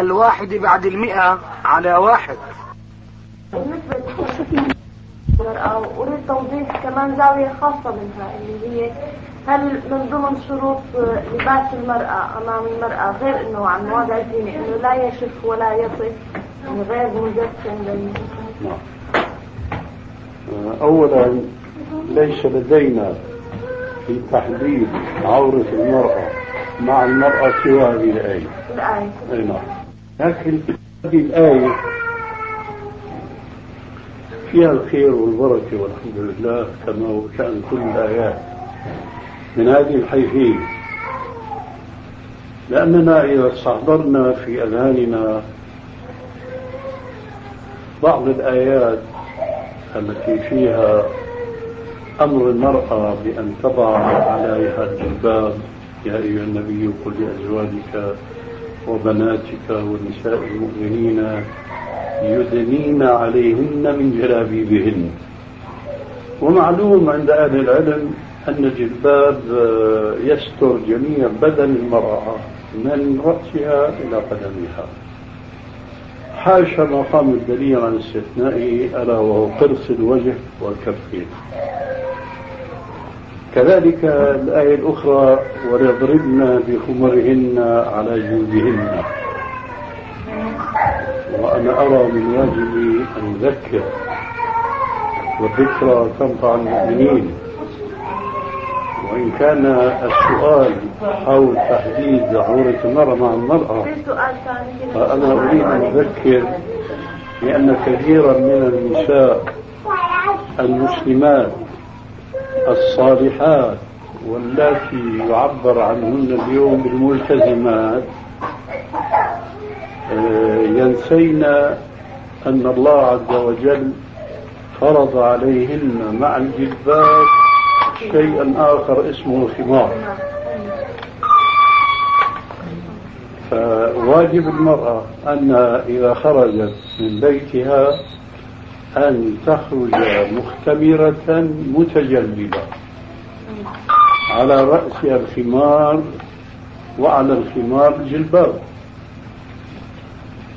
الواحد بعد المئة على واحد. بالنسبة للمرأة أريد توضيح كمان زاوية خاصة منها اللي هي هل من ضمن شروط لباس المرأة أمام المرأة غير أنه عن مواضع الدين أنه لا يشف ولا يصف غير مجسم أولا ليس لدينا في تحديد عورة المرأة مع المرأة سوى هذه الآية. الآية. أي نعم. لكن هذه الآية فيها الخير والبركة والحمد لله كما هو شأن كل الآيات من هذه الحيثية لأننا إذا استحضرنا في أذهاننا بعض الآيات التي فيها أمر المرأة بأن تضع عليها الجلباب يا أيها النبي قل لأزواجك وبناتك ونساء المؤمنين يدنين عليهن من جلابيبهن. ومعلوم عند أهل العلم أن الجلباب يستر جميع بدن المرأة من رأسها إلى قدمها. حاشا مقام الدليل عن استثنائه ألا وهو قرص الوجه والكفين كذلك الآية الأخرى وليضربن بخمرهن على جيوبهن وأنا أرى من واجبي أن أذكر والذكرى تنفع المؤمنين. وإن كان السؤال حول تحديد عورة المرأة مع المرأة فأنا أريد أن أذكر بأن كثيرا من النساء المسلمات الصالحات واللاتي يعبر عنهن اليوم بالملتزمات آه، ينسين أن الله عز وجل فرض عليهن مع الجلباب شيئا آخر اسمه الخمار. فواجب المرأة أن إذا خرجت من بيتها أن تخرج مختمرة متجلبة على رأسها الخمار وعلى الخمار جلباب.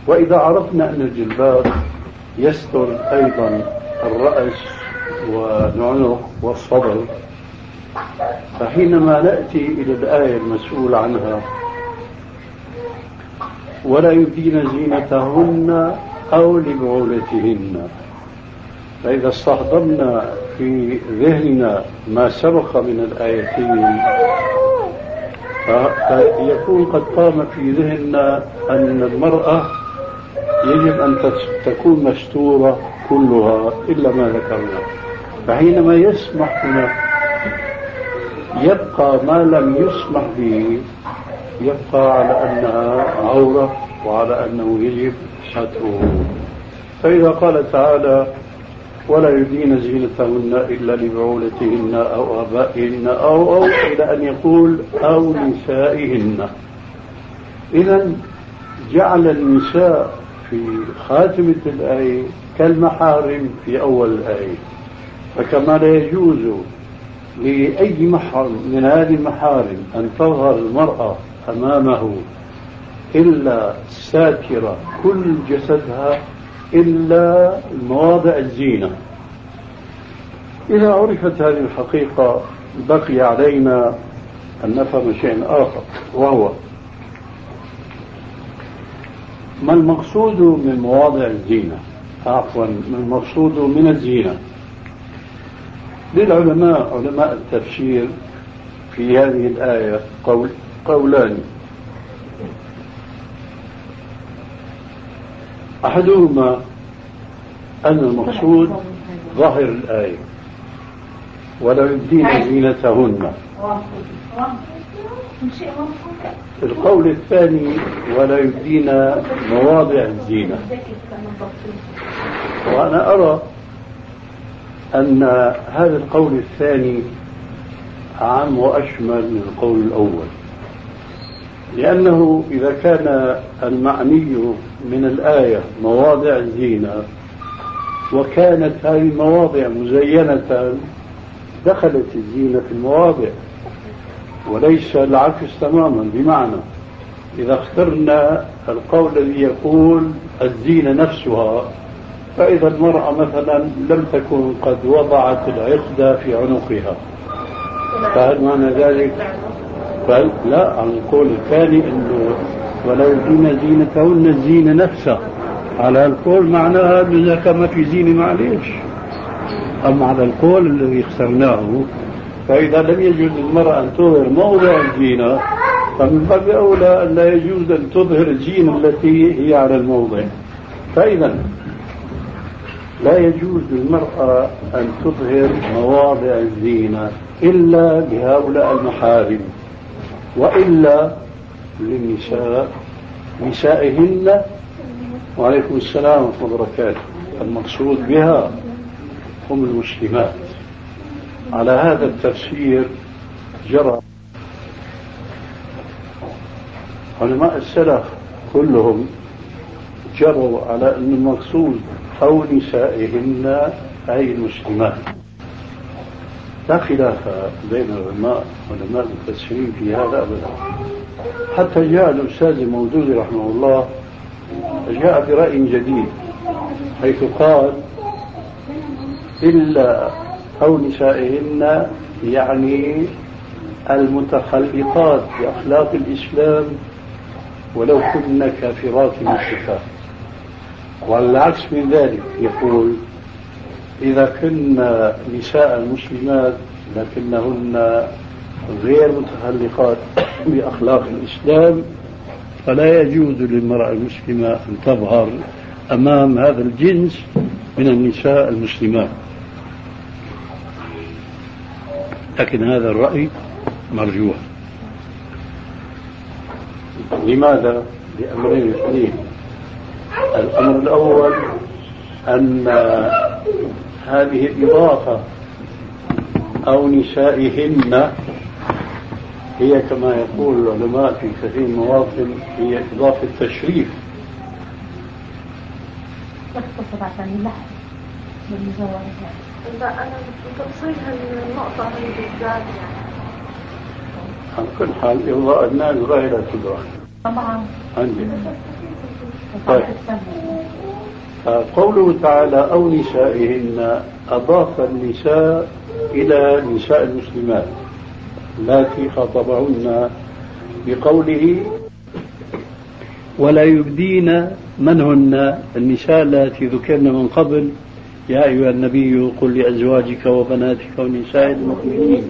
وإذا عرفنا أن الجلباب يستر أيضا الرأس والعنق والصدر فحينما نأتي إلى الآية المسؤول عنها ولا يبدين زينتهن أو لبعولتهن. فإذا استحضرنا في ذهننا ما سبق من الآيتين فيكون قد قام في ذهننا أن المرأة يجب أن تكون مستورة كلها إلا ما ذكرنا فحينما يسمح هنا يبقى ما لم يسمح به يبقى على أنها عورة وعلى أنه يجب ستره فإذا قال تعالى ولا يدين زينتهن إلا لبعولتهن أو آبائهن أو أو إلى أن يقول أو نسائهن. إذا جعل النساء في خاتمة الآية كالمحارم في أول الآية فكما لا يجوز لأي محرم من هذه المحارم أن تظهر المرأة أمامه إلا ساترة كل جسدها إلا مواضع الزينة. إذا عرفت هذه الحقيقة بقي علينا أن نفهم شيء آخر وهو ما المقصود من مواضع الزينة؟ عفوا ما المقصود من الزينة؟ للعلماء علماء التفسير في هذه الآية قول قولان أحدهما أن المقصود ظاهر الآية ولا يبدين زينتهن. القول الثاني ولا يبدينا مواضع الزينة. وأنا أرى أن هذا القول الثاني أعم وأشمل من القول الأول. لأنه إذا كان المعني من الآية مواضع الزينة وكانت هذه المواضع مزينة دخلت الزينة في المواضع. وليس العكس تماما بمعنى إذا اخترنا القول الذي يقول الزينة نفسها فإذا المرأة مثلا لم تكن قد وضعت العقد في عنقها. فهل معنى ذلك؟ فهل؟ لا عن القول الثاني إنه ولا يبدين زينتهن الزينة نفسها على القول معناها إذا كان ما في زينة معليش. أما على القول الذي اخترناه فإذا لم يجوز للمرأة أن تظهر موضع الزينة فمن باب أولى أن لا يجوز أن تظهر الزينة التي هي على الموضع. فإذا لا يجوز للمرأة أن تظهر مواضع الزينة إلا لهؤلاء المحارم وإلا للنساء. نسائهن. وعليكم السلام ورحمة وبركاته. المقصود بها هم المسلمات. على هذا التفسير جرى علماء السلف كلهم جروا على أن المقصود أو نسائهن أي المسلمات. لا خلاف بين العلماء علماء المفسرين في هذا أبدا. حتى جاء الأستاذ المودودي رحمه الله جاء برأي جديد حيث قال إلا أو نسائهن يعني المتخلقات بأخلاق الإسلام ولو كن كافرات مشركات والعكس من ذلك يقول إذا كن نساء مسلمات لكنهن غير متخلقات بأخلاق الإسلام فلا يجوز للمرأة المسلمة أن تظهر أمام هذا الجنس من النساء المسلمات. لكن هذا الرأي مرجوح. لماذا؟ لأمرين اثنين. الأمر الأول أن هذه الإضافة أو نسائهن هي كما يقول العلماء في كثير من المواطن هي إضافة تشريف. تختصر عشان اللحم لا أنا تفصيل هالنقطة هي بالذات يعني على كل حال إرضاء الناس غير طبعا عندي. طيب. قوله تعالى أو نسائهن أضاف النساء إلى نساء المسلمات. التي خاطبهن بقوله ولا يبدين من هن النساء التي ذكرن من قبل. يا أيها النبي قل لأزواجك وبناتك ونساء المؤمنين.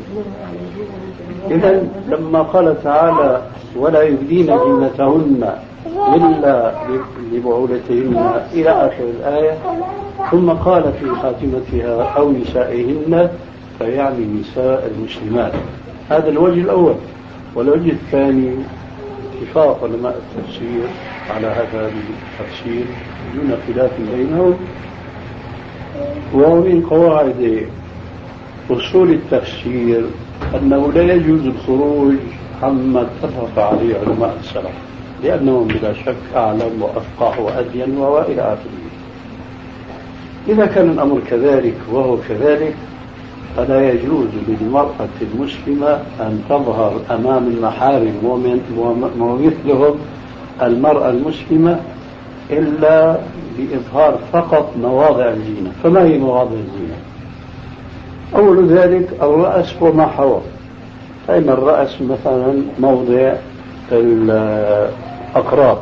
إذا لما قال تعالى ولا يبدين زينتهن إلا لبعولتهن إلى آخر الآية ثم قال في خاتمتها أو نسائهن فيعني نساء المسلمات. هذا الوجه الأول. والوجه الثاني اتفاق علماء التفسير على هذا التفسير دون خلاف بينهم. ومن قواعد أصول التفسير أنه لا يجوز الخروج عما اتفق عليه علماء السلف لأنهم بلا شك أعلم وأفقه وأدين وإلى آخره إذا كان الأمر كذلك وهو كذلك فلا يجوز للمرأة المسلمة أن تظهر أمام المحارم ومثلهم المرأة المسلمة إلا بإظهار فقط مواضع الزينة. فما هي مواضع الزينة؟ أول ذلك الرأس وما حوى فإن الرأس مثلا موضع الأقراط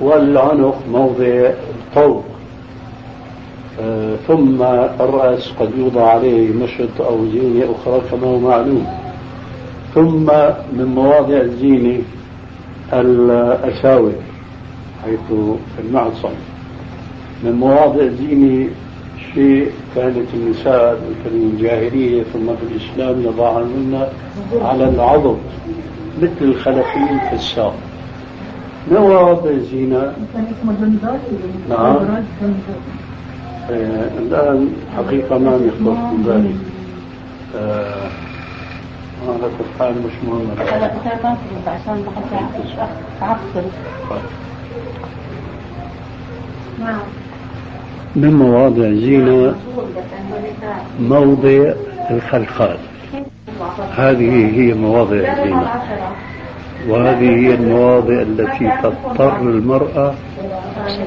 والعنق موضع الطوق ثم الرأس قد يوضع عليه مشط أو زينة أخرى كما هو معلوم. ثم من مواضع الزينة الأساور حيث المعصم من مواضع الزينة شيء كانت النساء في الجاهلية ثم في الإسلام يضعهن على العضد مثل الخلفين في الساق. نوى الزينة نعم. آه الآن حقيقة ما يخطر في ذلك. آه على كل حال مش مهم. لا عشان تعطل. نعم. من مواضع الزينة موضع الخلخال؟ هذه هي مواضع الزينة. وهذه هي المواضع التي تضطر المرأة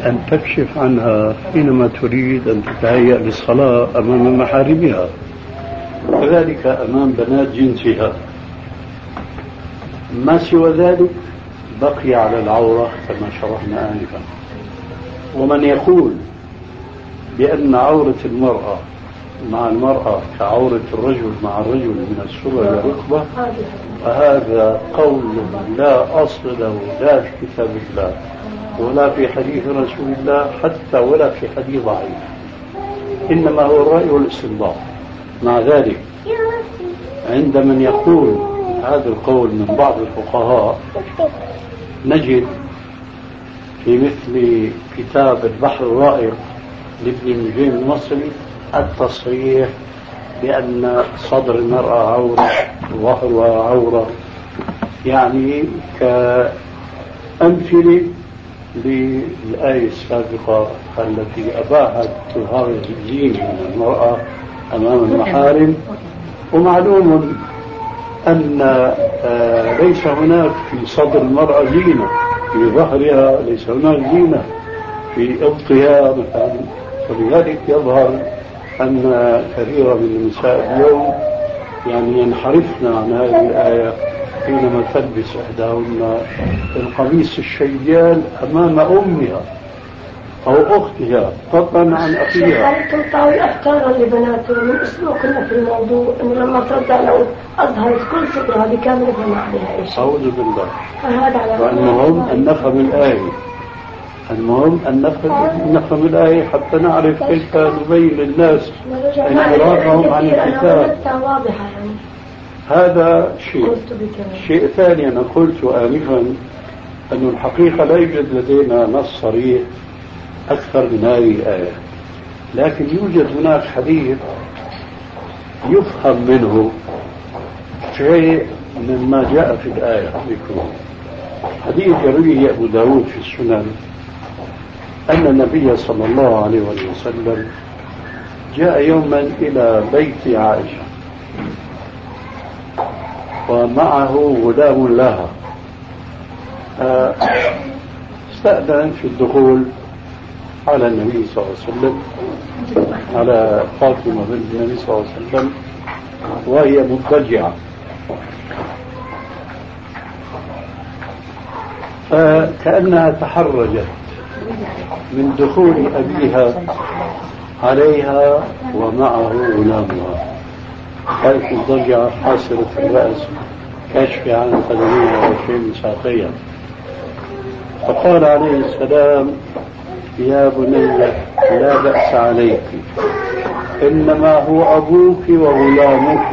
أن تكشف عنها حينما تريد أن تتهيأ للصلاة أمام محارمها. وكذلك أمام بنات جنسها. ما سوى ذلك؟ بقي على العورة كما شرحنا آنفا. ومن يقول بأن عورة المرأة مع المرأة كعورة الرجل مع الرجل من السرة إلى الركبة فهذا قول لا أصل له لا في كتاب الله ولا في حديث رسول الله حتى ولا في حديث ضعيف. إنما هو الرأي والاستنباط. مع ذلك عند من يقول هذا القول من بعض الفقهاء نجد في مثل كتاب البحر الرائق لابن النجيم المصري التصريح بأن صدر المرأة عورة وظهرها عورة يعني كأمثلة للآية السابقة التي أباحت إظهار الزين من المرأة أمام المحارم. ومعلوم أن آه، ليس هناك في صدر المرأة زينة في ظهرها ليس هناك زينة في إبطها مثلا ولذلك يظهر أن كثيرا من النساء اليوم يعني ينحرفن عن هذه الآية حينما تلبس إحداهن القميص الشيال أمام أمها أو أختها فضلا عن أخيها. هل تعطي أفكارا لبناتهم من أسلوبنا في الموضوع أنه لما ترضع لو أظهرت كل صدرها بكامل ما عليها شيء أعوذ بالله. فهذا على فالمهم أن نفهم الآية. المهم أن نفهم نفهم الآية حتى نعرف كيف نبين للناس انحرافهم عن الكتاب هذا شيء. شيء ثاني أنا قلت آنفا أن الحقيقة لا يوجد لدينا نص صريح أكثر من هذه الآية. لكن يوجد هناك حديث يفهم منه شيء مما جاء في الآية. حديث يرويه أبو داود في السنن. أن النبي صلى الله عليه وسلم جاء يوما إلى بيت عائشة. ومعه غلام لها. استأذن في الدخول على النبي صلى الله عليه وسلم على فاطمة بنت النبي صلى الله عليه وسلم وهي مضطجعة. فكأنها تحرجت. من دخول أبيها عليها ومعه غلامها خلف مضجعة حاصرة الرأس كشف عن قدميها وشيء من ساقيها فقال عليه السلام يا بني لا بأس عليك إنما هو أبوك وغلامك.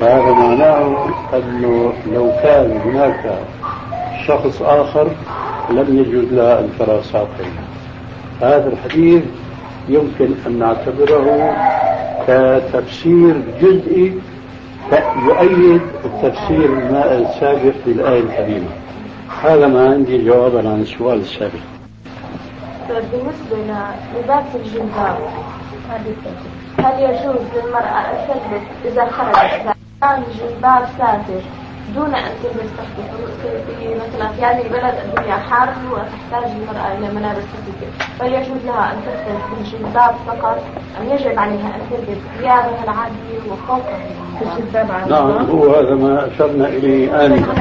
فهذا معناه أنه لو كان هناك شخص آخر لم يجوز لها أن ترى ساقيها هذا الحديث يمكن أن نعتبره كتفسير جزئي يؤيد التفسير السابق للآية الكريمة. هذا ما عندي جوابا عن السؤال السابق. بالنسبة للباس الجلباب هل يجوز للمرأة أن تلبس إذا خرجت؟ كان جلباب ساتر دون أن تلبس في مثلا في هذه البلد الدنيا حار وتحتاج المرأة إلى ملابس خفيفة. فليجوز لها أن تلبس بالجلباب فقط أم يجب عليها أن تلبس ثيابها العادية وفوقها. نعم هو هذا ما أشرنا إليه آنفا.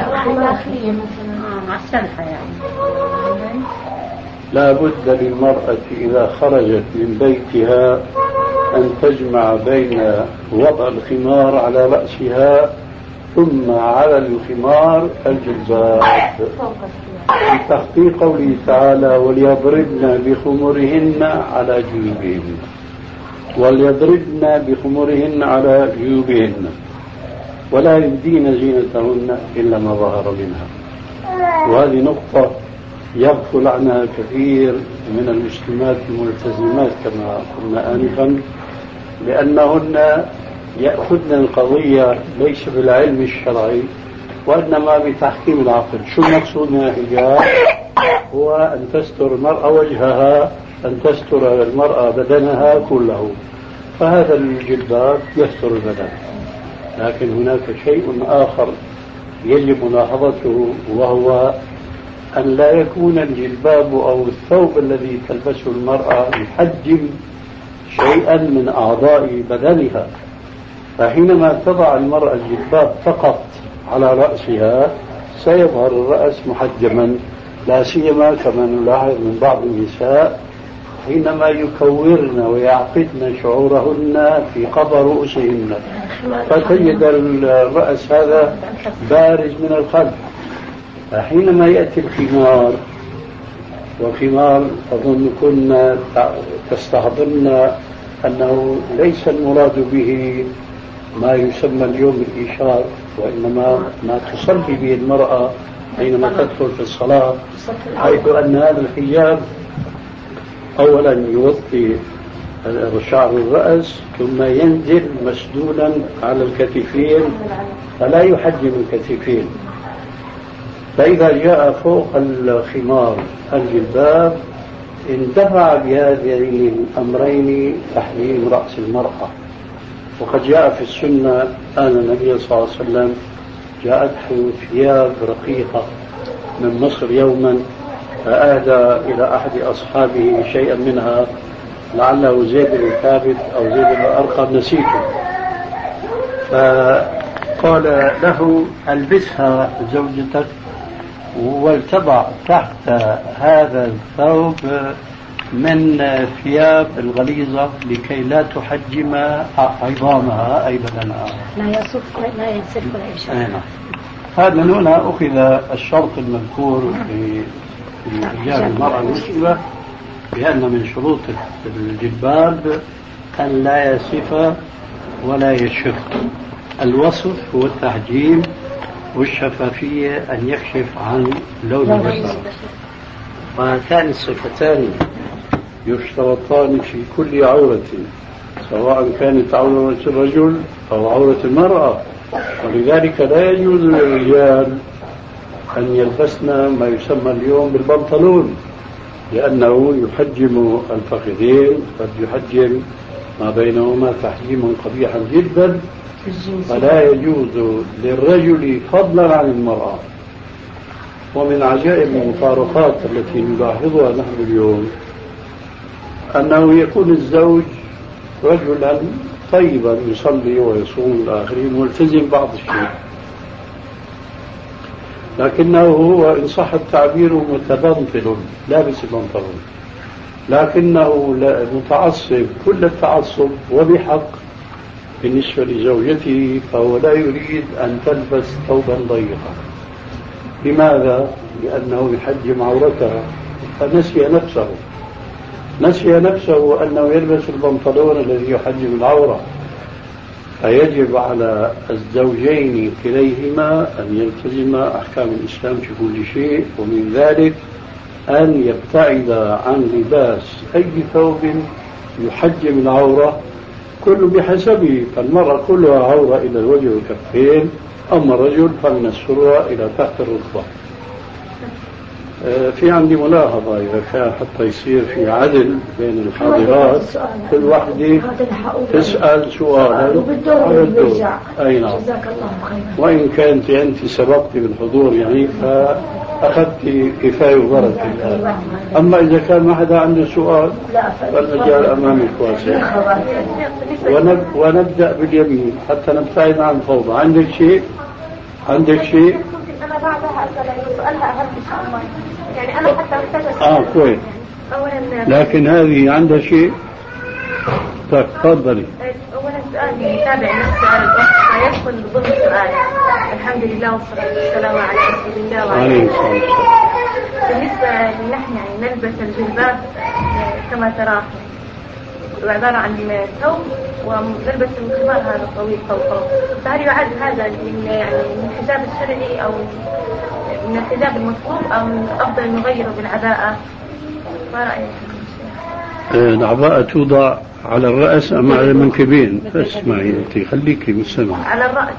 مع السلحة يعني لا بد للمرأة إذا خرجت من بيتها أن تجمع بين وضع الخمار على رأسها ثم على الخمار الجلباب. بتحقيق قوله تعالى وليضربن بخمرهن على جيوبهن. وليضربن بخمرهن على جيوبهن. ولا يبدين زينتهن إلا ما ظهر منها. وهذه نقطة يغفل عنها كثير من المسلمات الملتزمات كما قلنا آنفا لأنهن يأخذن القضية ليس بالعلم الشرعي وإنما بتحكيم العقل. شو المقصود من الحجاب؟ هو أن تستر المرأة وجهها أن تستر المرأة بدنها كله. فهذا الجلباب يستر البدن. لكن هناك شيء آخر يجب ملاحظته وهو أن لا يكون الجلباب أو الثوب الذي تلبسه المرأة يحجم شيئا من أعضاء بدنها. فحينما تضع المرأة الجلباب فقط على رأسها سيظهر الرأس محجما لا سيما كما نلاحظ من بعض النساء حينما يكورن ويعقدن شعورهن في قبر رؤوسهن. فتجد الرأس هذا بارز من الخلف فحينما يأتي الخمار وخمار أظن كنا تستحضرن أنه ليس المراد به ما يسمى اليوم الإشار وإنما ما تصلي به المرأة حينما تدخل في الصلاة حيث أن هذا الحجاب أولا يغطي شعر الرأس ثم ينزل مسدودا على الكتفين فلا يحجم الكتفين. فإذا جاء فوق الخمار الجلباب اندفع بهذين الأمرين تحريم رأس المرأة. وقد جاء في السنة أن النبي صلى الله عليه وسلم جاءته ثياب رقيقة من مصر يوما فأهدى إلى أحد أصحابه شيئا منها لعله زيد بن ثابت أو زيد بن أرقم نسيته. فقال له ألبسها زوجتك ولتضع تحت هذا الثوب من ثياب الغليظة لكي لا تحجم عظامها أي بدنها لا يصف لا ينسف ولا نعم. هذا من هنا أخذ الشرط المذكور في حجاب المرأة المسلمة بأن من شروط الجلباب أن لا يصف ولا يشف. الوصف هو التحجيم والشفافية أن يكشف عن لون البشرة وهاتان الصفتان يشترطان في كل عورة سواء كانت عورة الرجل أو عورة المرأة. ولذلك لا يجوز للرجال أن يلبسن ما يسمى اليوم بالبنطلون لأنه يحجم الفخذين قد يحجم ما بينهما تحجيما قبيحا جدا. فلا يجوز للرجل فضلا عن المرأة. ومن عجائب المفارقات التي نلاحظها نحن اليوم أنه يكون الزوج رجلا طيبا يصلي ويصوم الآخرين ملتزم بعض الشيء. لكنه هو إن صح التعبير متبنطل لابس البنطلون لكنه متعصب كل التعصب وبحق بالنسبة لزوجته فهو لا يريد أن تلبس ثوبا ضيقا. لماذا؟ لأنه يحجم عورتها فنسي نفسه. نسي نفسه أنه يلبس البنطلون الذي يحجم العورة فيجب على الزوجين كليهما أن يلتزما أحكام الإسلام في كل شيء ومن ذلك أن يبتعد عن لباس أي ثوب يحجم العورة كل بحسبه فالمرأة كلها عورة إلى الوجه والكفين أما الرجل فمن السرة إلى تحت الركبة. في عندي ملاحظة إذا كان حتى يصير في عدل بين الحاضرات كل واحدة تسأل سؤالا على الدور. أي نعم. وإن كنت أنت سبقت بالحضور يعني فأخذت كفاية وبركة أما إذا كان ما حدا عنده سؤال فالمجال أمامك واسع. ونبدأ باليمين. حتى نبتعد عن الفوضى عندك شيء؟ عندك شيء؟ أنا بعدها اسال سؤالها اهم ان شاء الله يعني أنا حتى محتاجه آه كويس. اولا لكن هذه عندها شيء طيب تفضلي. اولا سؤال يتابع نفس سؤال الاخت فيدخل ضمن سؤال. الحمد لله والصلاة والسلام على رسول الله وعلى آله وصحبه. بالنسبة نحن يعني نلبس الجلباب كما تراه عبارة عن ثوب ونلبس الخمار هذا الطويل فوقه فهل يعد هذا من يعني من الحجاب الشرعي أو من الحجاب المطلوب أو من الأفضل نغيره بالعباءة؟ ما رأيك؟ العباءة توضع على الرأس أم على المنكبين؟ بس معي أنت خليكي مستمع. على الرأس.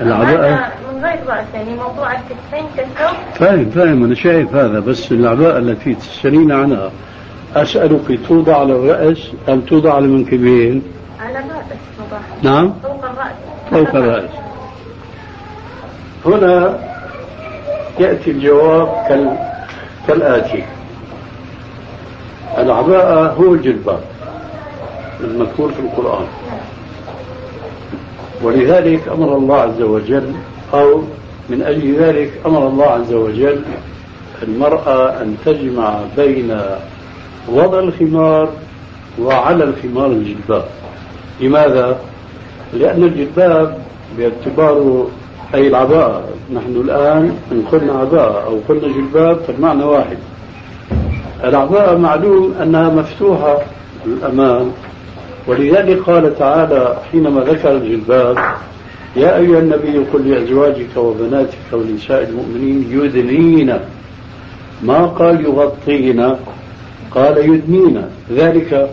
العباءة؟ من غير رأس يعني موضوع الكتفين كالثوب. فاهم فاهم أنا شايف هذا بس العباءة التي تسألين عنها أسألك توضع على الرأس أم توضع على المنكبين؟ على الرأس نعم. فوق الرأس. فوق الرأس. هنا يأتي الجواب كال... كالآتي. العباءة هو الجلباب المذكور في القرآن. ولذلك أمر الله عز وجل أو من أجل ذلك أمر الله عز وجل المرأة أن تجمع بين وضع الخمار وعلى الخمار الجلباب لماذا؟ لأن الجلباب باعتباره أي العباءة نحن الآن إن قلنا عباءة أو قلنا جلباب فالمعنى واحد. العباءة معلوم أنها مفتوحة الأمام ولذلك قال تعالى حينما ذكر الجلباب يا أيها النبي قل لأزواجك وبناتك ونساء المؤمنين يدنين ما قال يغطين قال يدنين ذلك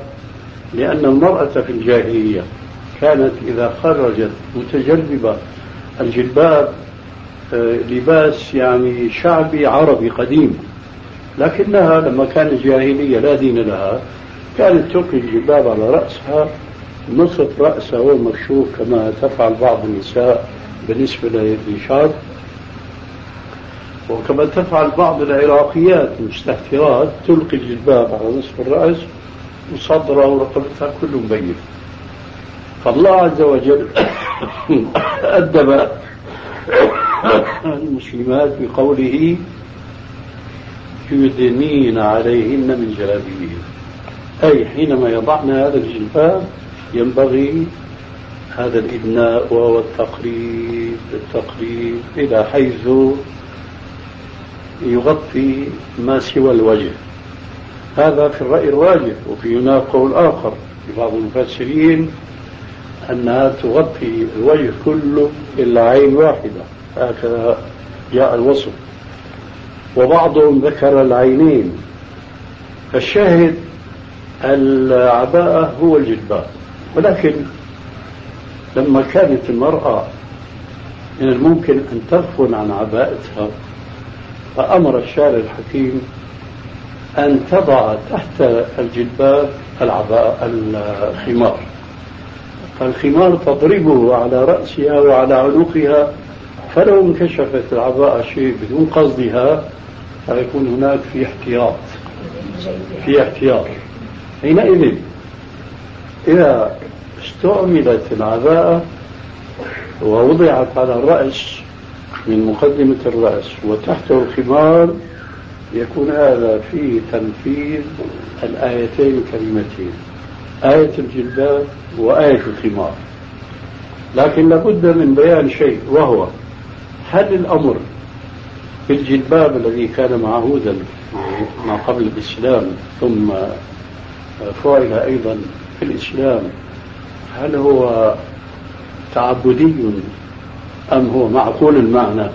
لأن المرأة في الجاهلية كانت إذا خرجت متجلبة الجلباب آه، لباس يعني شعبي عربي قديم لكنها لما كانت جاهلية لا دين لها كانت تلقي الجلباب على رأسها نصف رأسها هو مكشوف كما تفعل بعض النساء بالنسبة للإنشاد وكما تفعل بعض العراقيات المستهترات تلقي الجلباب على نصف الرأس وصدرها ورقبتها كله مبين. فالله عز وجل أدب المسلمات بقوله يدنين عليهن من جلابيبهن. أي حينما يضعن هذا الجلباب ينبغي هذا الإدناء وهو التقريب التقريب إلى حيث يغطي ما سوى الوجه. هذا في الرأي الراجح وفي هناك قول آخر لبعض المفسرين أنها تغطي الوجه كله إلا عين واحدة هكذا جاء الوصف. وبعضهم ذكر العينين. فالشاهد العباءة هو الجلباب ولكن لما كانت المرأة من الممكن أن تغفل عن عباءتها فأمر الشارع الحكيم أن تضع تحت الجلباب الخمار. فالخمار تضربه على رأسها وعلى عنقها فلو انكشفت العباءة شيء بدون قصدها فيكون هناك في احتياط. في احتياط. حينئذ إذا استعملت العباءة ووضعت على الرأس من مقدمة الرأس وتحته الخمار يكون هذا فيه تنفيذ الآيتين الكريمتين آية الجلباب وآية الخمار. لكن لابد من بيان شيء وهو هل الأمر في الجلباب الذي كان معهودا ما قبل الإسلام ثم فعل أيضا في الإسلام هل هو تعبدي أم هو معقول المعنى؟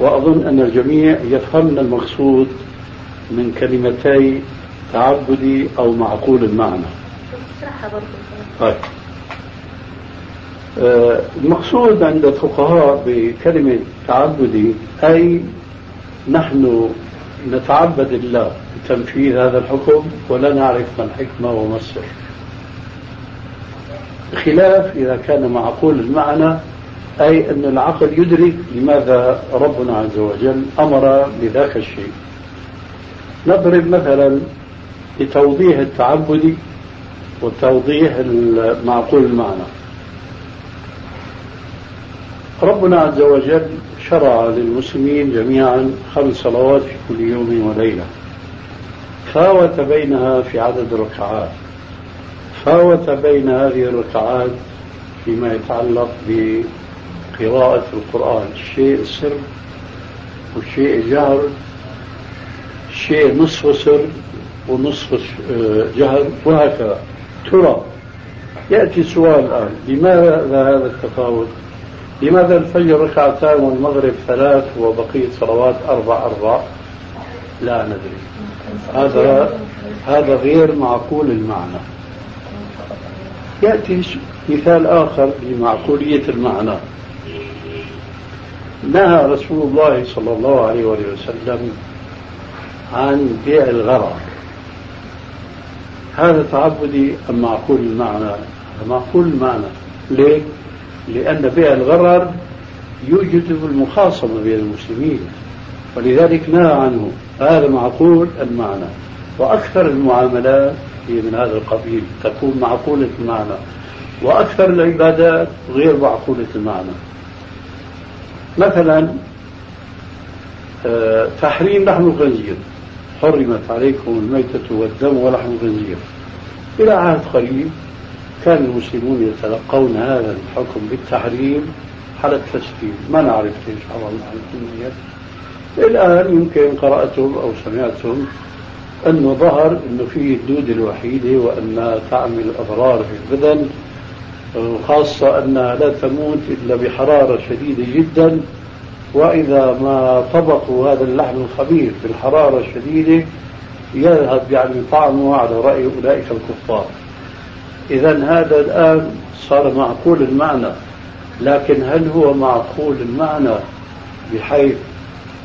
وأظن أن الجميع يفهمن المقصود من كلمتي تعبدي أو معقول المعنى. طيب. آه، المقصود عند الفقهاء بكلمة تعبدي أي نحن نتعبد الله بتنفيذ هذا الحكم ولا نعرف ما الحكمة وما السر. بخلاف إذا كان معقول المعنى أي أن العقل يدرك لماذا ربنا عز وجل أمر بذاك الشيء. نضرب مثلا لتوضيح التعبد وتوضيح معقول المعنى. ربنا عز وجل شرع للمسلمين جميعا خمس صلوات في كل يوم وليلة. فاوت بينها في عدد الركعات فاوت بين هذه الركعات فيما يتعلق بقراءة القرآن شيء السر وشيء الجهر شيء نصفه سر ونصفه آه، جهل وهكذا. ترى يأتي سؤال الآن لماذا هذا التفاوت؟ لماذا الفجر ركعتان والمغرب ثلاث وبقية صلوات أربع أربع؟ لا ندري. هذا هذا غير معقول المعنى. يأتي مثال آخر لمعقولية المعنى. نهى رسول الله صلى الله عليه وسلم عن بيع الغرر هذا تعبدي أم معقول المعنى؟ معقول المعنى. ليه؟ لأن بيع الغرر يوجد المخاصمة بين المسلمين ولذلك نهى عنه. هذا معقول المعنى وأكثر المعاملات هي من هذا القبيل. تكون معقولة المعنى وأكثر العبادات غير معقولة المعنى. مثلا آه، تحريم لحم الخنزير. حرمت عليكم الميتة والدم ولحم الخنزير. إلى عهد قريب كان المسلمون يتلقون هذا الحكم بالتحريم على التسليم ما نعرف ليش على الخنزير الآن يمكن قرأتم أو سمعتم أنه ظهر أنه فيه الدودة الوحيدة وأنها تعمل أضرار في البدن وخاصة أنها لا تموت إلا بحرارة شديدة جدا وإذا ما طبقوا هذا اللحم الخبيث بالحرارة الشديدة يذهب يعني طعمه على رأي أولئك الكفار. إذا هذا الآن صار معقول المعنى لكن هل هو معقول المعنى بحيث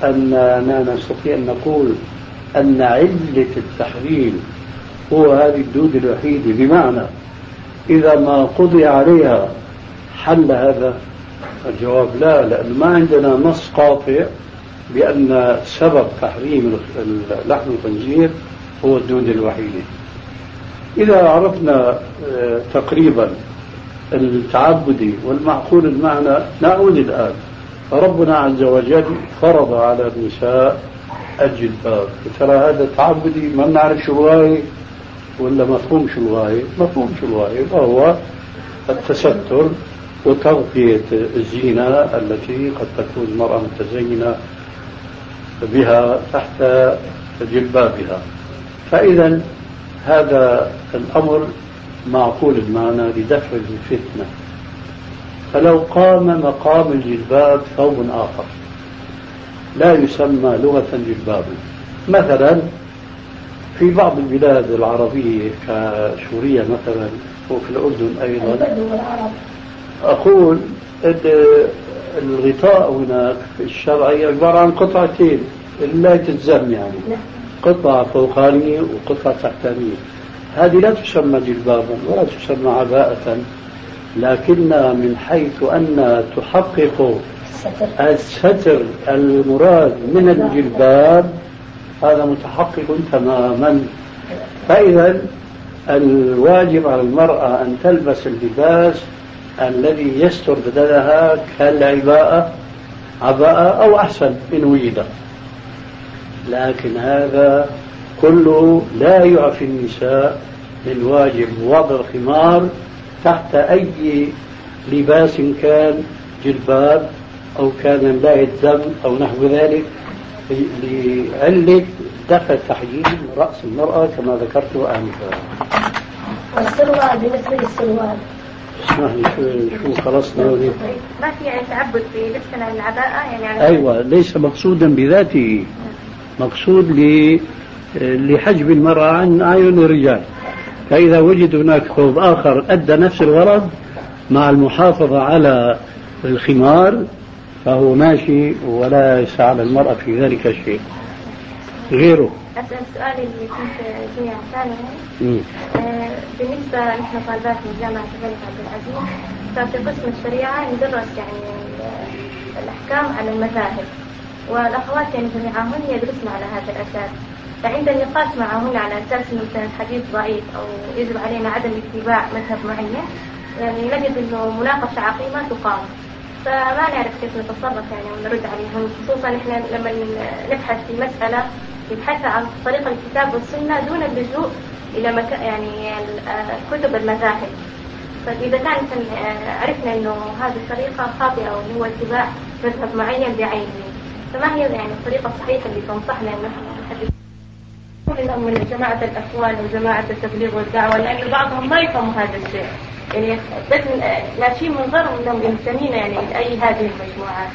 أننا نستطيع أن نقول أن علة التحريم هو هذه الدود الوحيدة؟ بمعنى إذا ما قضي عليها حل هذا؟ الجواب لا لأن ما عندنا نص قاطع بأن سبب تحريم لحم الخنزير هو الدود الوحيدة إذا عرفنا آه، تقريبا التعبدي والمعقول المعنى نعود الآن. فربنا عز وجل فرض على النساء الجلباب ترى هذا تعبدي ما بنعرف شو الغاية ولا مفهوم شو الغاية مفهوم شو الغاية وهو التستر وتغطية الزينة التي قد تكون المرأة متزينة بها تحت جلبابها فإذا هذا الأمر معقول المعنى لدفع الفتنة. فلو قام مقام الجلباب ثوب آخر لا يسمى لغة جلبابا مثلا في بعض البلاد العربية كسوريا مثلا وفي الأردن أيضا. أقول الغطاء هناك في الشرعي عبارة عن قطعتين لا تتزم يعني. نعم. قطعة فوقانية وقطعة تحتانية. هذه لا تسمى جلبابا ولا تسمى عباءة لكنها من حيث أنها تحقق الستر المراد من الجلباب هذا متحقق تماما. فإذا الواجب على المرأة أن تلبس اللباس الذي يستر بدنها كالعباءة عباءة أو أحسن إن وجد لكن هذا كله لا يعفي النساء من واجب وضع الخمار تحت أي لباس كان جلباب أو كان لا الدم أو نحو ذلك. لعلة دفع تحجيم رأس المرأة كما ذكرت آنفا. السروال بالنسبة للسروال. اسمح لي شو خلصنا ما في يعني تعبد في لبسنا العباءة؟ يعني أيوة ليس مقصودا بذاته. مقصود لحجب المرأة عن أعين الرجال. فإذا وجد هناك ثوب آخر أدى نفس الغرض مع المحافظة على الخمار فهو ماشي ولا ليس على المرأة في ذلك شيء. غيره. أسأل السؤال اللي كنت فيه ثانية آه بالنسبة نحن طالبات من جامعة الملك عبد العزيز ففي قسم الشريعة ندرس يعني الأحكام على المذاهب والأخوات يعني جميعهن يدرسن على هذا الأساس. فعند النقاش معهن على أساس أنه مثلا الحديث ضعيف أو يجب علينا عدم اتباع مذهب معين يعني نجد أنه مناقشة عقيمة تقام. فما نعرف كيف نتصرف يعني ونرد عليهم خصوصا إحنا لما نبحث في مسألة نبحث عن طريق الكتاب والسنة دون اللجوء إلى مكا يعني كتب المذاهب. فإذا كان عرفنا أنه هذه الطريقة خاطئة وهو اتباع مذهب معين بعينه. فما هي يعني الطريقة الصحيحة اللي تنصحنا أن نحن لهم من جماعة الأخوان وجماعة التبليغ والدعوة لأن بعضهم ما يفهموا هذا الشيء. يعني بس ماشيين من ظنهم أنهم ينتمين يعني لأي هذه المجموعات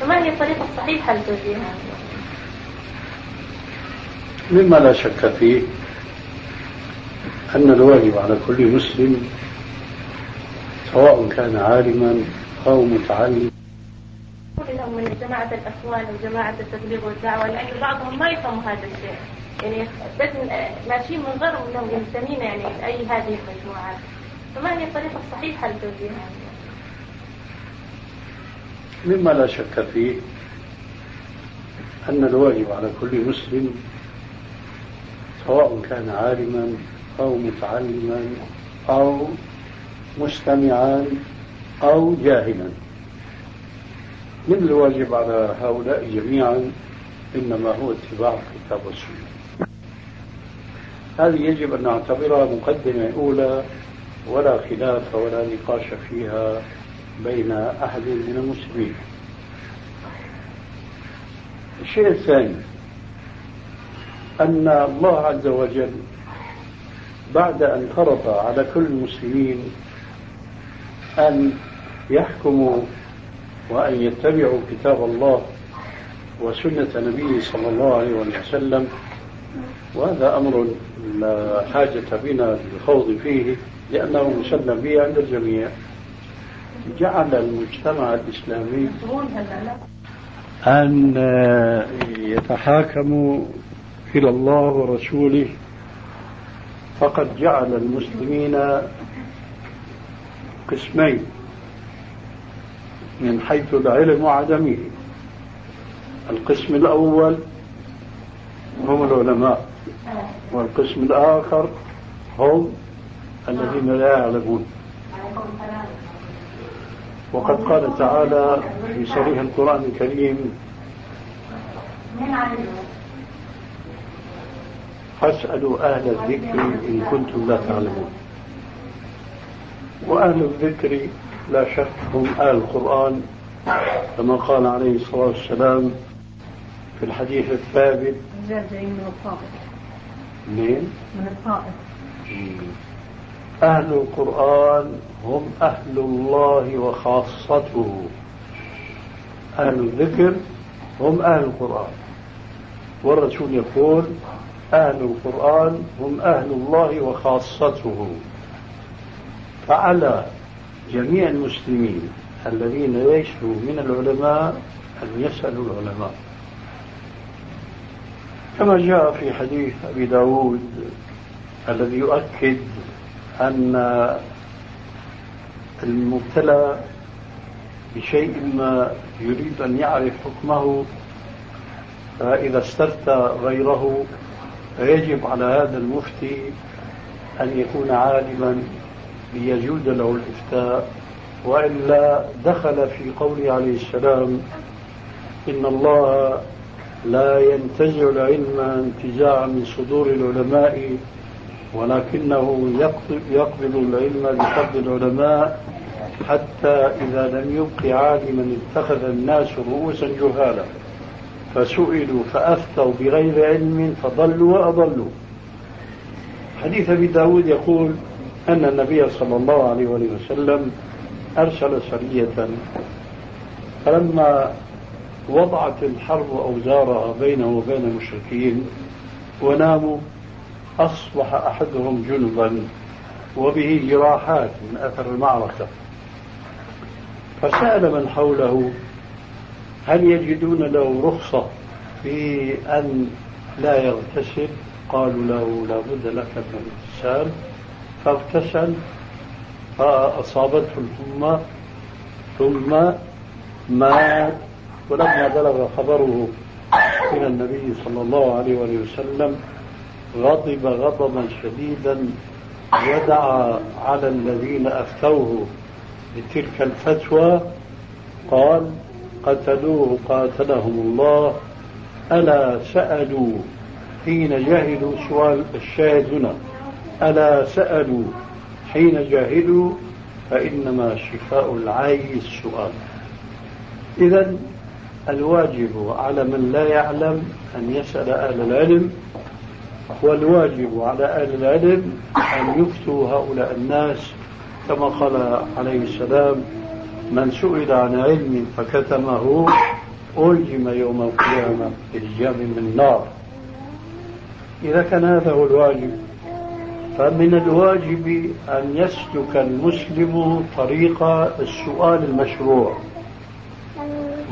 فما هي الطريقة الصحيحة لتوجيهها؟ مما لا شك فيه أن الواجب على كل مسلم سواء كان عالما أو متعلم لهم من جماعة الأخوان وجماعة التبليغ والدعوة لأن بعضهم ما يفهموا هذا الشيء. يعني ماشيين من ظنهم أنهم ينتمين يعني لأي هذه المجموعات. فما هي الطريقة الصحيحة لتوجيهها؟ مما لا شك فيه أن الواجب على كل مسلم سواء كان عالما أو متعلما أو مستمعا أو جاهلا. من الواجب على هؤلاء جميعا إنما هو اتباع الكتاب والسنة. هذه يجب أن نعتبرها مقدمة أولى ولا خلاف ولا نقاش فيها بين أحد من المسلمين؟ الشيء الثاني أن الله عز وجل بعد أن فرض على كل المسلمين أن يحكموا وأن يتبعوا كتاب الله وسنة نبيه صلى الله عليه وسلم وهذا أمر لا حاجة بنا للخوض فيه لأنه مسلم به عند الجميع. جعل المجتمع الإسلامي أن يتحاكموا إلى الله ورسوله. فقد جعل المسلمين قسمين من حيث العلم وعدمه. القسم الأول هم العلماء. والقسم الآخر هم الذين لا يعلمون. وقد قال تعالى في صريح القرآن الكريم فاسألوا أهل الذكر إن كنتم لا تعلمون. وأهل الذكر لا شك هم أهل القرآن كما قال عليه الصلاة والسلام في الحديث الثابت من الطائف من؟ من الطائف. أهل القرآن هم أهل الله وخاصته. أهل الذكر هم أهل القرآن. والرسول يقول أهل القرآن هم أهل الله وخاصته. فعلى جميع المسلمين الذين ليسوا من العلماء أن يسألوا العلماء. كما جاء في حديث أبي داود الذي يؤكد أن المبتلى بشيء ما يريد أن يعرف حكمه فإذا استفتى غيره فيجب على هذا المفتي أن يكون عالما ليجوز له الإفتاء. وإلا دخل في قوله عليه السلام إن الله لا ينتزع العلم انتزاعا من صدور العلماء ولكنه يقبض العلم بقبض العلماء حتى إذا لم يبق عالما اتخذ الناس رؤوسا جهالا. فسئلوا فأفتوا بغير علم فضلوا وأضلوا. حديث أبي داود يقول أن النبي صلى الله عليه وسلم أرسل سرية فلما وضعت الحرب أوزارها بينه وبين المشركين وناموا أصبح أحدهم جنبا وبه جراحات من أثر المعركة. فسأل من حوله هل يجدون له رخصة في أن لا يغتسل؟ قالوا له لا بد لك من الاغتسال فاغتسل فأصابته الحمى ثم مات. ولما بلغ خبره من النبي صلى الله عليه وسلم غضب غضبا شديدا ودعا على الذين أفتوه بتلك الفتوى قال قتلوه قاتلهم الله ألا سألوا حين جاهلوا سؤال الشاهد هنا ألا سألوا حين جاهلوا فإنما شفاء العي السؤال. اذا الواجب على من لا يعلم أن يسأل أهل العلم والواجب على أهل العلم أن يفتوا هؤلاء الناس كما قال عليه السلام من سئل عن علم فكتمه ألجم يوم القيامة بلجام من نار. إذا كان هذا هو الواجب فمن الواجب أن يسلك المسلم طريق السؤال المشروع.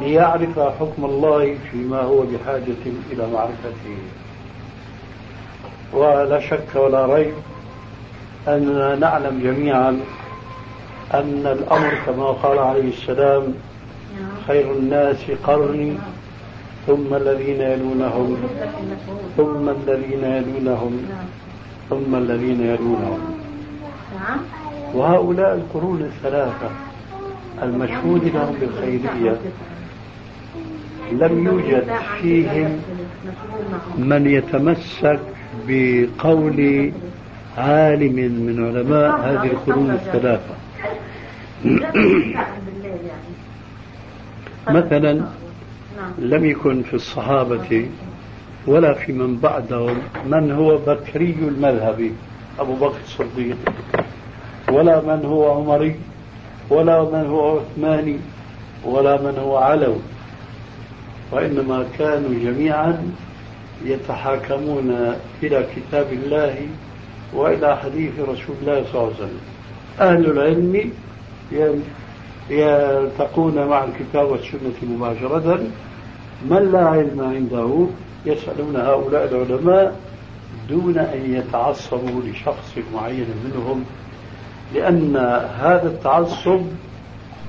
ليعرف حكم الله فيما هو بحاجة إلى معرفته. ولا شك ولا ريب أننا نعلم جميعا أن الأمر كما قال عليه السلام خير الناس قرني ثم الذين يلونهم ثم الذين يلونهم ثم الذين يلونهم. وهؤلاء القرون الثلاثة المشهود لهم بالخيرية. لم يوجد فيهم من يتمسك بقول عالم من علماء هذه القرون الثلاثة. مثلا لم يكن في الصحابة ولا في من بعدهم من هو بكري المذهب أبو بكر الصديق ولا من هو عمري ولا من هو عثماني ولا من هو علوي. وإنما كانوا جميعا يتحاكمون إلى كتاب الله وإلى حديث رسول الله صلى الله عليه وسلم. أهل العلم يلتقون مع الكتاب والسنة مباشرة. من لا علم عنده؟ يسألون هؤلاء العلماء دون أن يتعصبوا لشخص معين منهم لأن هذا التعصب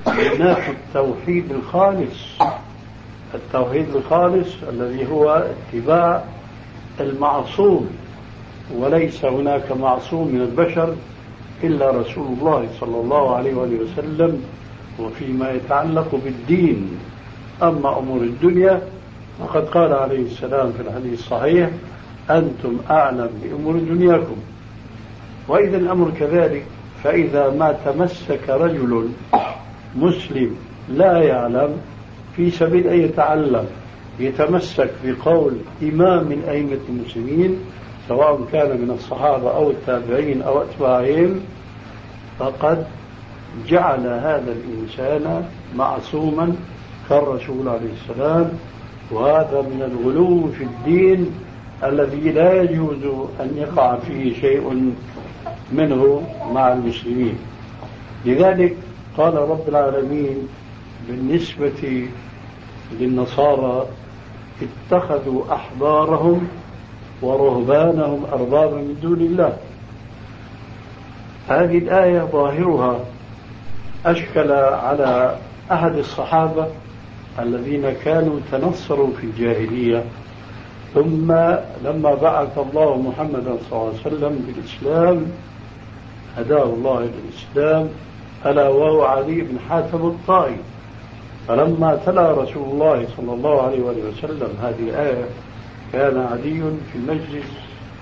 ينافي التوحيد الخالص. التوحيد الخالص الذي هو اتباع المعصوم وليس هناك معصوم من البشر إلا رسول الله صلى الله عليه وآله وسلم وفيما يتعلق بالدين. أما أمور الدنيا فقد قال عليه السلام في الحديث الصحيح أنتم أعلم بأمور دنياكم. وإذا الأمر كذلك فإذا ما تمسك رجل مسلم لا يعلم في سبيل أن يتعلم يتمسك بقول إمام من أئمة المسلمين سواء كان من الصحابة أو التابعين أو أتباعهم فقد جعل هذا الإنسان معصوما كالرسول عليه السلام. وهذا من الغلو في الدين الذي لا يجوز أن يقع فيه شيء منه مع المسلمين. لذلك قال رب العالمين بالنسبة للنصارى اتخذوا أحبارهم ورهبانهم أربابا من دون الله. هذه الآية ظاهرها أشكل على أحد الصحابة الذين كانوا تنصروا في الجاهلية ثم لما بعث الله محمدا صلى الله عليه وسلم بالإسلام هداه الله الإسلام ألا وهو علي بن حاتم الطائي. فلما تلا رسول الله صلى الله عليه وآله وسلم هذه الآية كان علي في المجلس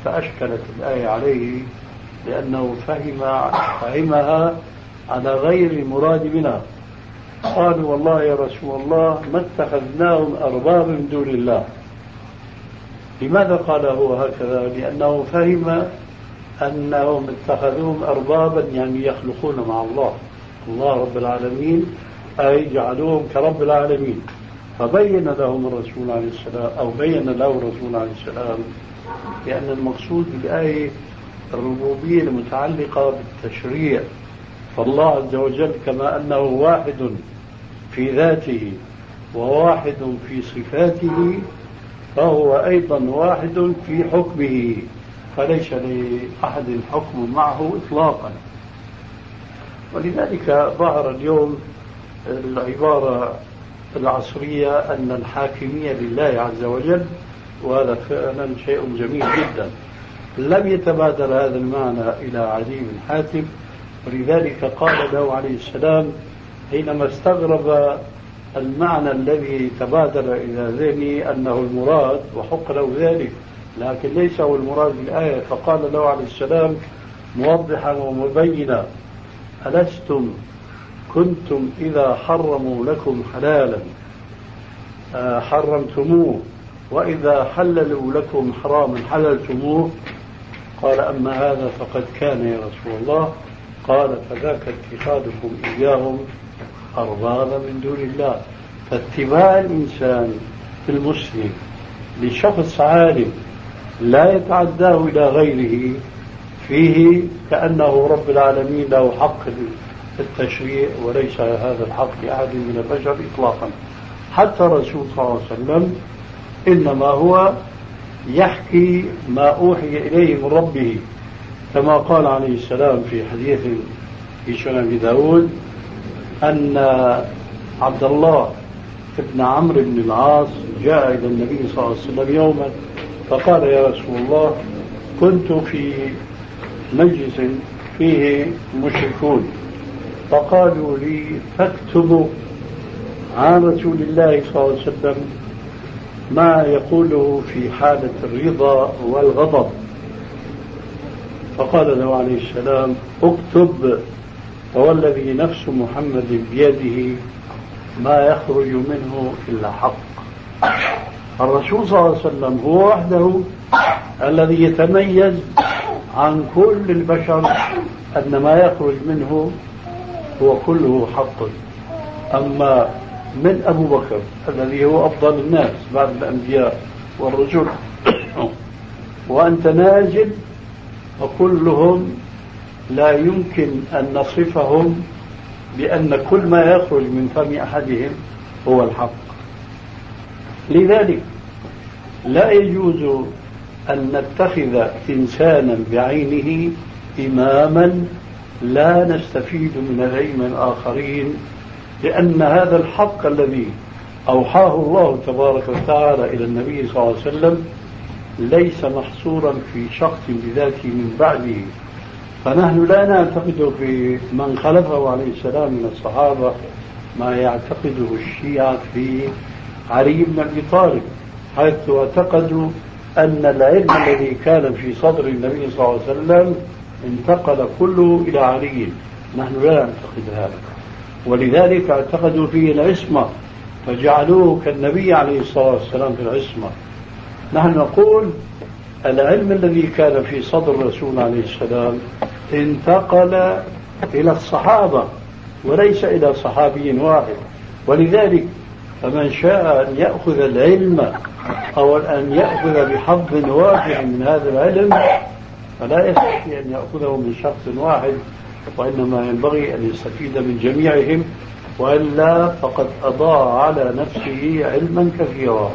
فأشكلت الآية عليه لأنه فهم فهمها على غير المراد منها قالوا والله يا رسول الله ما اتخذناهم أربابا من دون الله. لماذا قال هو هكذا؟ لأنه فهم أنهم اتخذوهم أربابا يعني يخلقون مع الله. الله رب العالمين أي جعلوهم كرب العالمين. فبين لهم الرسول عليه السلام أو بين له الرسول عليه السلام لأن المقصود بالآية الربوبية المتعلقة بالتشريع. فالله عز وجل كما أنه واحد في ذاته وواحد في صفاته فهو أيضا واحد في حكمه فليس لأحد حكم معه إطلاقا. ولذلك ظهر اليوم العبارة العصرية أن الحاكمية لله عز وجل وهذا فعلا شيء جميل جدا. لم يتبادر هذا المعنى إلى علي بن حاتم ولذلك قال له عليه السلام حينما استغرب المعنى الذي تبادر إلى ذهني أنه المراد وحق له ذلك لكن ليس هو المراد بالآية فقال له عليه السلام موضحا ومبينا ألستم كنتم إذا حرموا لكم حلالا آه، حرمتموه وإذا حللوا لكم حراما حللتموه. قال أما هذا فقد كان يا رسول الله. قال فذاك اتخاذكم إياهم أربابا من دون الله. فاتباع الإنسان المسلم لشخص عالم لا يتعداه إلى غيره فيه كأنه رب العالمين له حق في التشريع وليس هذا الحق لأحد من البشر إطلاقا. حتى الرسول صلى الله عليه وسلم إنما هو يحكي ما أوحي إليه من ربه كما قال عليه السلام في حديث في سنن داود أن عبد الله بن عمرو بن العاص جاء إلى النبي صلى الله عليه وسلم يوما فقال يا رسول الله كنت في مجلس فيه مشركون. فقالوا لي فاكتبوا. عن رسول الله صلى الله عليه وسلم ما يقوله في حالة الرضا والغضب. فقال له عليه السلام اكتب فوالذي نفس محمد بيده ما يخرج منه إلا حق. الرسول صلى الله عليه وسلم هو وحده الذي يتميز عن كل البشر أن ما يخرج منه هو كله حق. أما من أبو بكر الذي هو أفضل الناس بعد الأنبياء والرسل وأنت نازل وكلهم لا يمكن أن نصفهم بأن كل ما يخرج من فم أحدهم هو الحق. لذلك لا يجوز أن نتخذ إنسانا بعينه إماما لا نستفيد من العلم الآخرين لأن هذا الحق الذي أوحاه الله تبارك وتعالى إلى النبي صلى الله عليه وسلم ليس محصورا في شخص بذاته من بعده. فنحن لا نعتقد في من خلفه عليه السلام من الصحابة ما يعتقده الشيعة في علي بن أبي طالب حيث اعتقدوا أن العلم الذي كان في صدر النبي صلى الله عليه وسلم انتقل كله إلى علي. نحن لا نعتقد هذا. ولذلك اعتقدوا فيه العصمة. فجعلوه كالنبي عليه الصلاة والسلام في العصمة. نحن نقول العلم الذي كان في صدر الرسول عليه السلام انتقل إلى الصحابة وليس إلى صحابي واحد. ولذلك فمن شاء أن يأخذ العلم أو أن يأخذ بحظ واحد من هذا العلم فلا يستطيع أن يأخذه من شخص واحد وإنما ينبغي أن يستفيد من جميعهم وإلا فقد أضاع على نفسه علما كثيرا.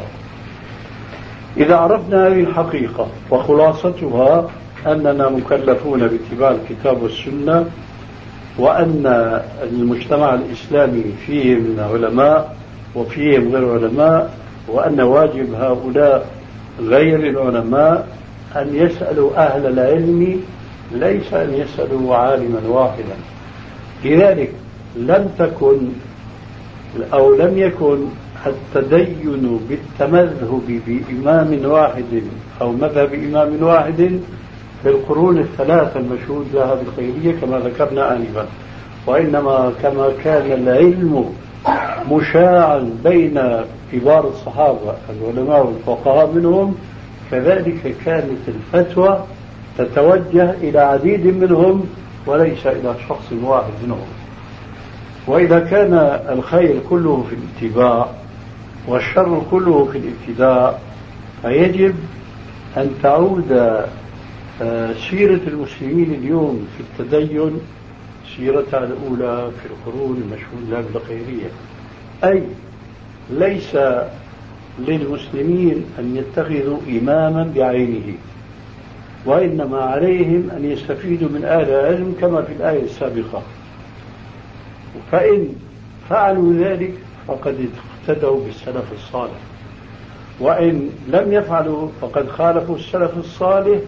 إذا عرفنا هذه الحقيقة وخلاصتها أننا مكلفون باتباع الكتاب والسنة وأن المجتمع الإسلامي فيه من علماء وفيهم غير علماء وأن واجب هؤلاء غير العلماء أن يسألوا أهل العلم ليس أن يسألوا عالما واحدا. لذلك لم تكن أو لم يكن التدين بالتمذهب بإمام واحد أو مذهب إمام واحد في القرون الثلاثة المشهود لها بالخيرية كما ذكرنا آنفا. وإنما كما كان العلم مشاعا بين كبار الصحابة العلماء والفقهاء منهم كذلك كانت الفتوى تتوجه إلى عديد منهم وليس إلى شخص واحد منهم. وإذا كان الخير كله في الاتباع والشر كله في الابتداء فيجب أن تعود آه، سيرة المسلمين اليوم في التدين سيرتها الأولى في القرون المشهود لها بالخيرية أي ليس للمسلمين أن يتخذوا إماما بعينه وإنما عليهم أن يستفيدوا من أهل العلم كما في الآية السابقة. فإن فعلوا ذلك فقد اقتدوا بالسلف الصالح وإن لم يفعلوا فقد خالفوا السلف الصالح.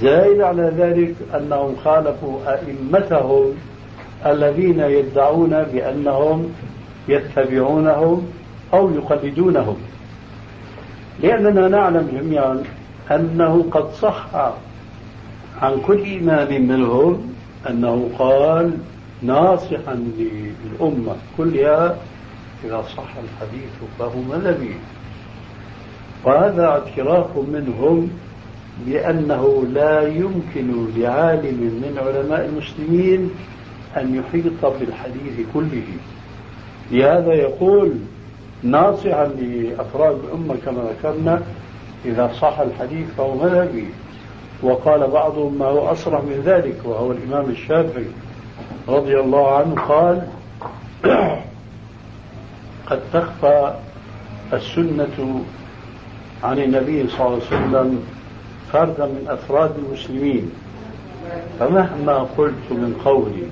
زائد على ذلك أنهم خالفوا أئمتهم الذين يدعون بأنهم يتبعونهم أو يقلدونهم. لأننا نعلم جميعا أنه قد صح عن كل إمام منهم أنه قال ناصحا للأمة كلها إذا صح الحديث فهو مذهبي وهذا اعتراف منهم بأنه لا يمكن لعالم من علماء المسلمين أن يحيط بالحديث كله. لهذا يقول ناصحا لأفراد الأمة كما ذكرنا إذا صح الحديث فهو مذهبي. وقال بعضهم ما هو أصرح من ذلك وهو الإمام الشافعي رضي الله عنه قال قد تخفى السنة عن النبي صلى الله عليه وسلم فردا من أفراد المسلمين فمهما قلت من قولي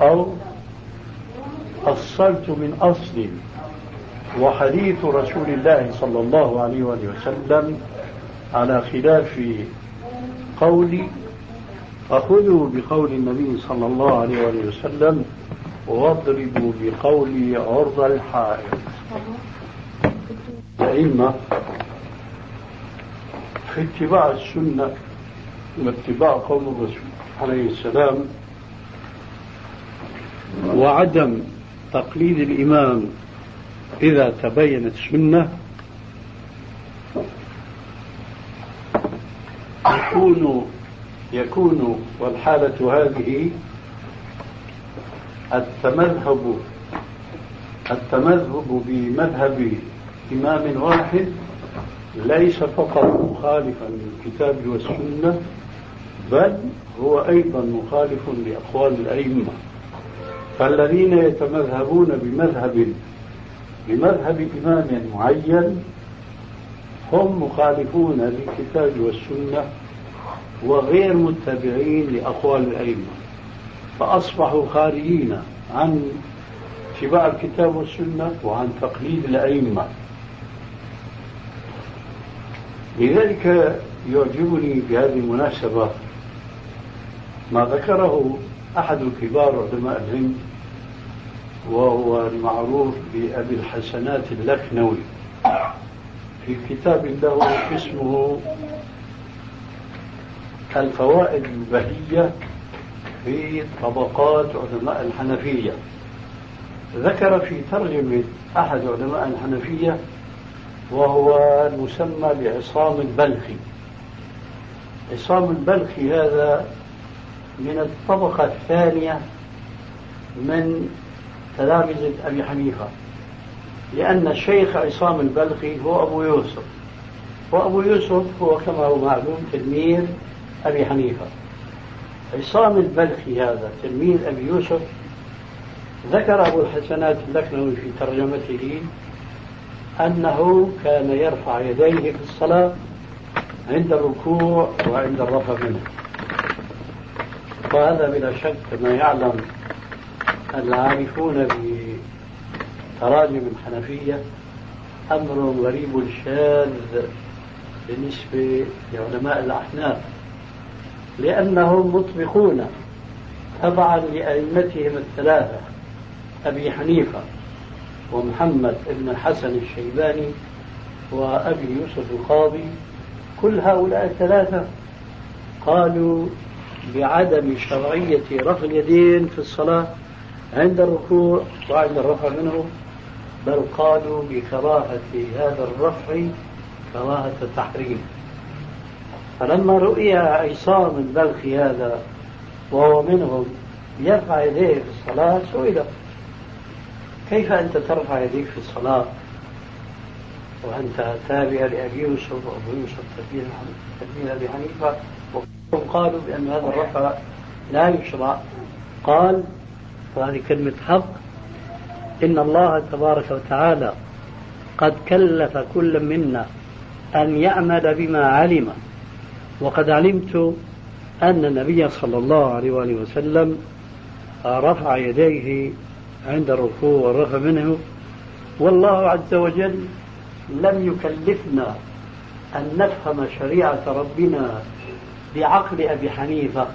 أو أصلت من أصل وحديث رسول الله صلى الله عليه وآله وسلم على خلاف قولي فخذوا بقول النبي صلى الله عليه وآله وسلم واضربوا بقولي عرض الحائط. الأئمة في اتباع السنة واتباع قول الرسول عليه السلام وعدم تقليد الإمام إذا تبينت السنة يكون يكون والحالة هذه التمذهب التمذهب بمذهب إمام واحد ليس فقط مخالفا للكتاب والسنة بل هو أيضا مخالف لأقوال الأئمة فالذين يتمذهبون بمذهب بمذهب إمام معين هم مخالفون للكتاب والسنة وغير متبعين لأقوال الأئمة فأصبحوا خارجين عن اتباع الكتاب والسنة وعن تقليد الأئمة. لذلك يعجبني بهذه المناسبة ما ذكره أحد كبار علماء الهند وهو المعروف بأبي الحسنات اللكنوي. في كتاب له اسمه الفوائد البهية في طبقات علماء الحنفية. ذكر في ترجمة أحد علماء الحنفية وهو المسمى بعصام البلخي. عصام البلخي هذا من الطبقة الثانية من تلامذة أبي حنيفة. لأن الشيخ عصام البلخي هو أبو يوسف. وأبو يوسف هو كما هو معلوم تلميذ أبي حنيفة. عصام البلخي هذا تلميذ أبي يوسف ذكر أبو الحسنات اللكنوي في ترجمته أنه كان يرفع يديه في الصلاة عند الركوع وعند الرفع منه. وهذا بلا شك كما يعلم العارفون بتراجم الحنفية أمر غريب شاذ بالنسبة لعلماء الأحناف لأنهم مطبقون تبعا لأئمتهم الثلاثة أبي حنيفة ومحمد بن الحسن الشيباني وأبي يوسف القاضي كل هؤلاء الثلاثة قالوا بعدم شرعية رفع اليدين في الصلاة عند الركوع وعند الرفع منه بل قالوا بكراهة هذا الرفع كراهة التحريم. فلما رؤي عصام البلخي هذا وهو منهم يرفع يديه في الصلاة سئل كيف أنت ترفع يديك في الصلاة؟ وأنت تابع لأبي يوسف وأبو يوسف تلميذ أبي حنيفة. قالوا بأن هذا الرفع لا يشرع. قال وهذه كلمة حق. إن الله تبارك وتعالى قد كلف كل منا أن يعمل بما علم. وقد علمت أن النبي صلى الله عليه وآله وسلم رفع يديه عند الركوع والرفع منه. والله عز وجل لم يكلفنا أن نفهم شريعة ربنا بعقل أبي حنيفة.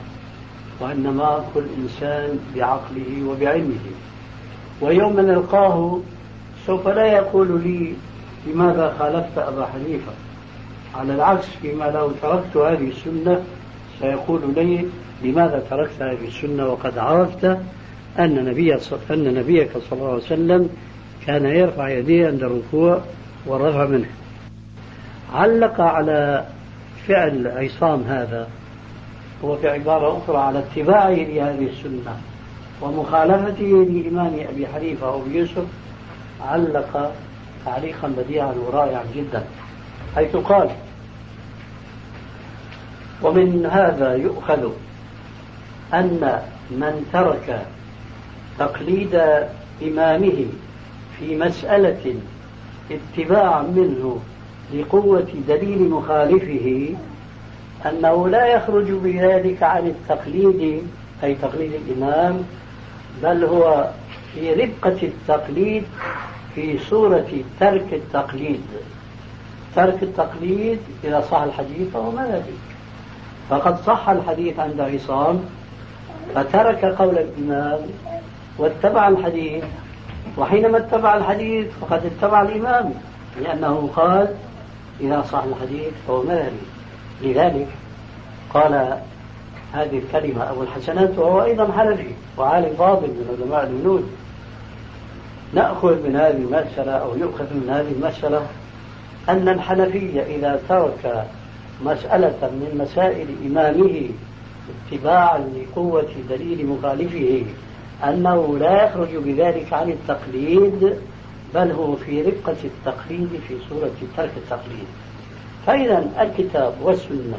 وإنما كل إنسان بعقله وبعلمه. ويوم نلقاه سوف لا يقول لي لماذا خالفت أبا حنيفة. على العكس فيما لو تركت هذه السنة سيقول لي لماذا تركت هذه السنة وقد عرفت أن نبي أن نبيك صلى الله عليه وسلم كان يرفع يديه عند الركوع والرفع منه. علق على فعل عصام هذا هو في عبارة أخرى على اتباعه لهذه السنة ومخالفته لإمام أبي حنيفة أو يوسف علق تعليقا بديعا ورائعا جدا حيث قال ومن هذا يؤخذ أن من ترك تقليد إمامه في مسألة اتباعا منه لقوة دليل مخالفه أنه لا يخرج بذلك عن التقليد أي تقليد الإمام بل هو في ربقة التقليد في صورة ترك التقليد. ترك التقليد إذا صح الحديث فهو مذهبي. فقد صح الحديث عند عصام فترك قول الإمام واتبع الحديث. وحينما اتبع الحديث فقد اتبع الإمام لأنه قال إذا صح الحديث فهو مذهبي. لذلك قال هذه الكلمة أبو الحسنات وهو أيضا حنفي وعالم فاضل من علماء الجنود نأخذ من هذه المسألة أو يؤخذ من هذه المسألة أن الحنفية إذا ترك مسألة من مسائل إمامه اتباعا لقوة دليل مخالفه أنه لا يخرج بذلك عن التقليد بل هو في رقة التقليد في صورة ترك التقليد. فإذا الكتاب والسنة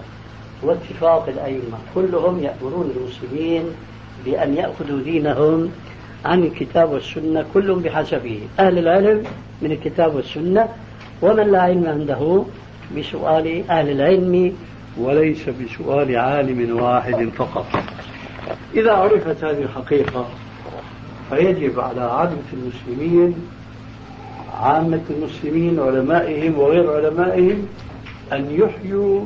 واتفاق الأئمة كلهم يأمرون المسلمين بأن يأخذوا دينهم عن الكتاب والسنة كل بحسبه. أهل العلم من الكتاب والسنة ومن لا علم عنده بسؤال أهل العلم وليس بسؤال عالم واحد فقط. إذا عرفت هذه الحقيقة فيجب على عامة المسلمين عامة المسلمين علمائهم وغير علمائهم أن يحيوا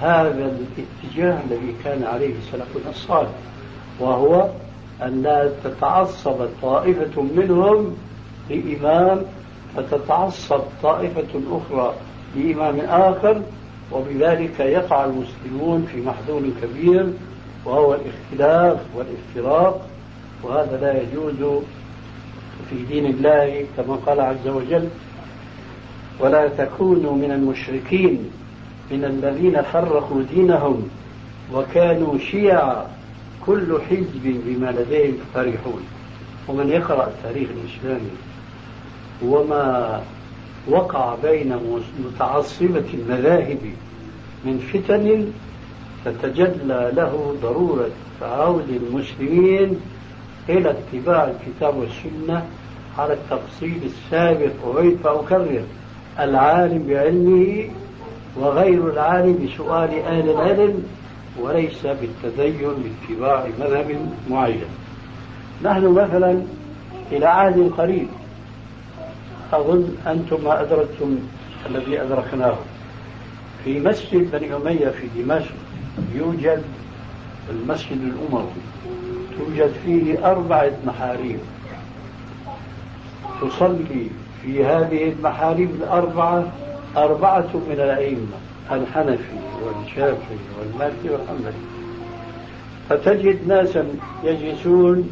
هذا الاتجاه الذي كان عليه سلفنا الصالح وهو أن لا تتعصب طائفة منهم لإمام فتتعصب طائفة أخرى لإمام آخر وبذلك يقع المسلمون في محذور كبير وهو الاختلاف والإفتراق. وهذا لا يجوز في دين الله كما قال عز وجل ولا تكونوا من المشركين من الذين فرقوا دينهم وكانوا شيعا كل حزب بما لديهم فرحون. ومن يقرأ التاريخ الإسلامي وما وقع بين متعصبة المذاهب من فتن تتجلى له ضرورة عود المسلمين إلى اتباع الكتاب والسنة على التفصيل السابق وغير فأكرر العالم بعلمه وغير العالم بسؤال أهل العلم وليس بالتدين باتباع مذهب معين. نحن مثلا إلى عهد قريب أظن أنتم ما أدركتم الذي أدركناه. في مسجد بني أمية في دمشق يوجد المسجد الأموي. توجد فيه أربعة محاريب. تصلي في هذه المحاريب الأربعة أربعة من الأئمة الحنفي والشافعي والمالكي والحنبلي. فتجد ناسا يجلسون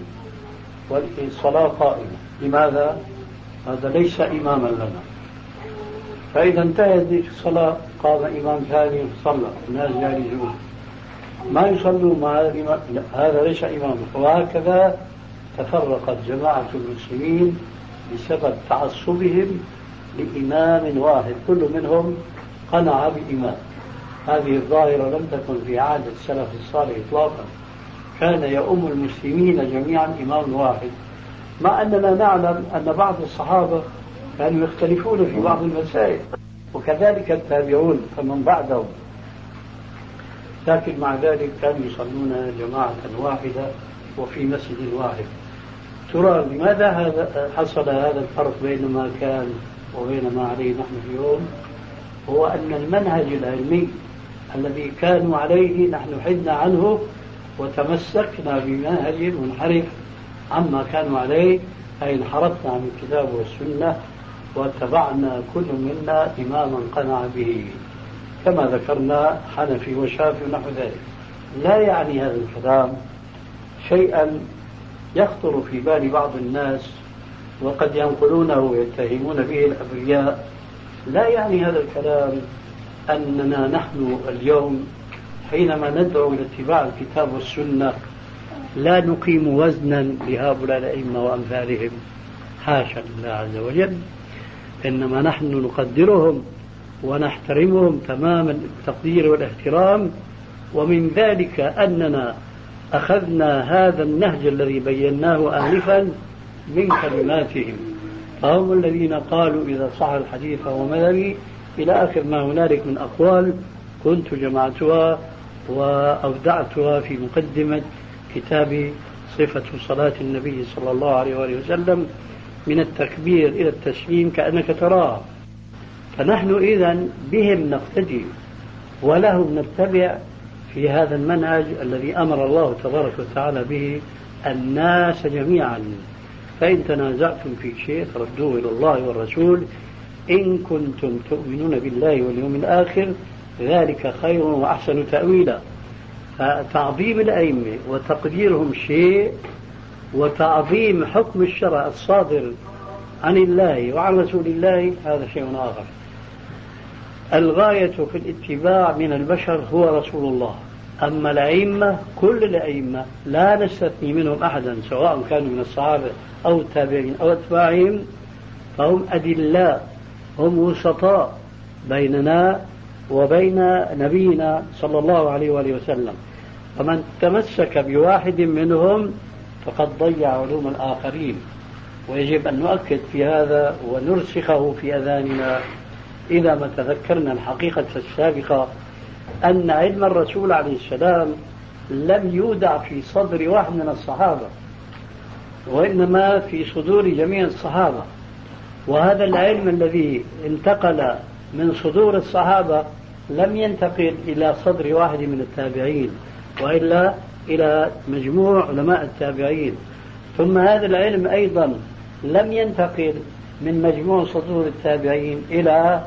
والصلاة قائمة. لماذا؟ هذا ليس إماما لنا. فإذا انتهت الصلاة قام إمام ثاني صلى. الناس جالسون. ما يصلوا مع هذا ليس إماما وهكذا تفرقت جماعة المسلمين بسبب تعصبهم لإمام واحد كل منهم قنع بإمام. هذه الظاهرة لم تكن في عهد السلف الصالح إطلاقا. كان يؤم المسلمين جميعا إمام واحد. مع أننا نعلم أن بعض الصحابة كانوا يختلفون في بعض المسائل وكذلك التابعون فمن بعدهم. لكن مع ذلك كانوا يصلون جماعة واحدة وفي مسجد واحد. ترى لماذا هذا حصل هذا الفرق بين ما كان وبين ما عليه نحن اليوم؟ هو أن المنهج العلمي الذي كانوا عليه نحن حدنا عنه وتمسكنا بمنهج منحرف عما كانوا عليه أي انحرفنا عن الكتاب والسنة واتبعنا كل منا إماما قنع به. كما ذكرنا حنفي وشافي ونحو ذلك. لا يعني هذا الكلام شيئا يخطر في بال بعض الناس وقد ينقلونه ويتهمون به الأبرياء. لا يعني هذا الكلام أننا نحن اليوم حينما ندعو إلى اتباع الكتاب والسنة لا نقيم وزنا لهؤلاء الأئمة وأمثالهم. حاشا لله عز وجل. إنما نحن نقدرهم ونحترمهم تمام التقدير والاحترام. ومن ذلك أننا أخذنا هذا النهج الذي بيناه آنفا من كلماتهم. فهم الذين قالوا إذا صح الحديث فهو مذهبي إلى آخر ما هنالك من أقوال كنت جمعتها وأودعتها في مقدمة كتاب صفة صلاة النبي صلى الله عليه وآله وسلم من التكبير إلى التسليم كأنك تراه فنحن إذا بهم نقتدي ولهم نتبع في هذا المنهج الذي أمر الله تبارك وتعالى به الناس جميعا. فإن تنازعتم في شيء فردوه إلى الله والرسول. إن كنتم تؤمنون بالله واليوم الآخر ذلك خير وأحسن تأويلا. فتعظيم الأئمة وتقديرهم شيء وتعظيم حكم الشرع الصادر عن الله وعن رسول الله هذا شيء آخر. الغاية في الاتباع من البشر هو رسول الله. أما الأئمة كل الأئمة لا نستثني منهم أحدا سواء كانوا من الصحابة أو التابعين أو أتباعهم فهم أدلاء هم وسطاء بيننا وبين نبينا صلى الله عليه وآله وسلم. فمن تمسك بواحد منهم فقد ضيع علوم الآخرين. ويجب أن نؤكد في هذا ونرسخه في أذاننا. إذا ما تذكرنا الحقيقة السابقة أن علم الرسول عليه السلام لم يودع في صدر واحد من الصحابة وإنما في صدور جميع الصحابة. وهذا العلم الذي انتقل من صدور الصحابة لم ينتقل إلى صدر واحد من التابعين وإلا إلى مجموع علماء التابعين. ثم هذا العلم أيضا لم ينتقل من مجموع صدور التابعين إلى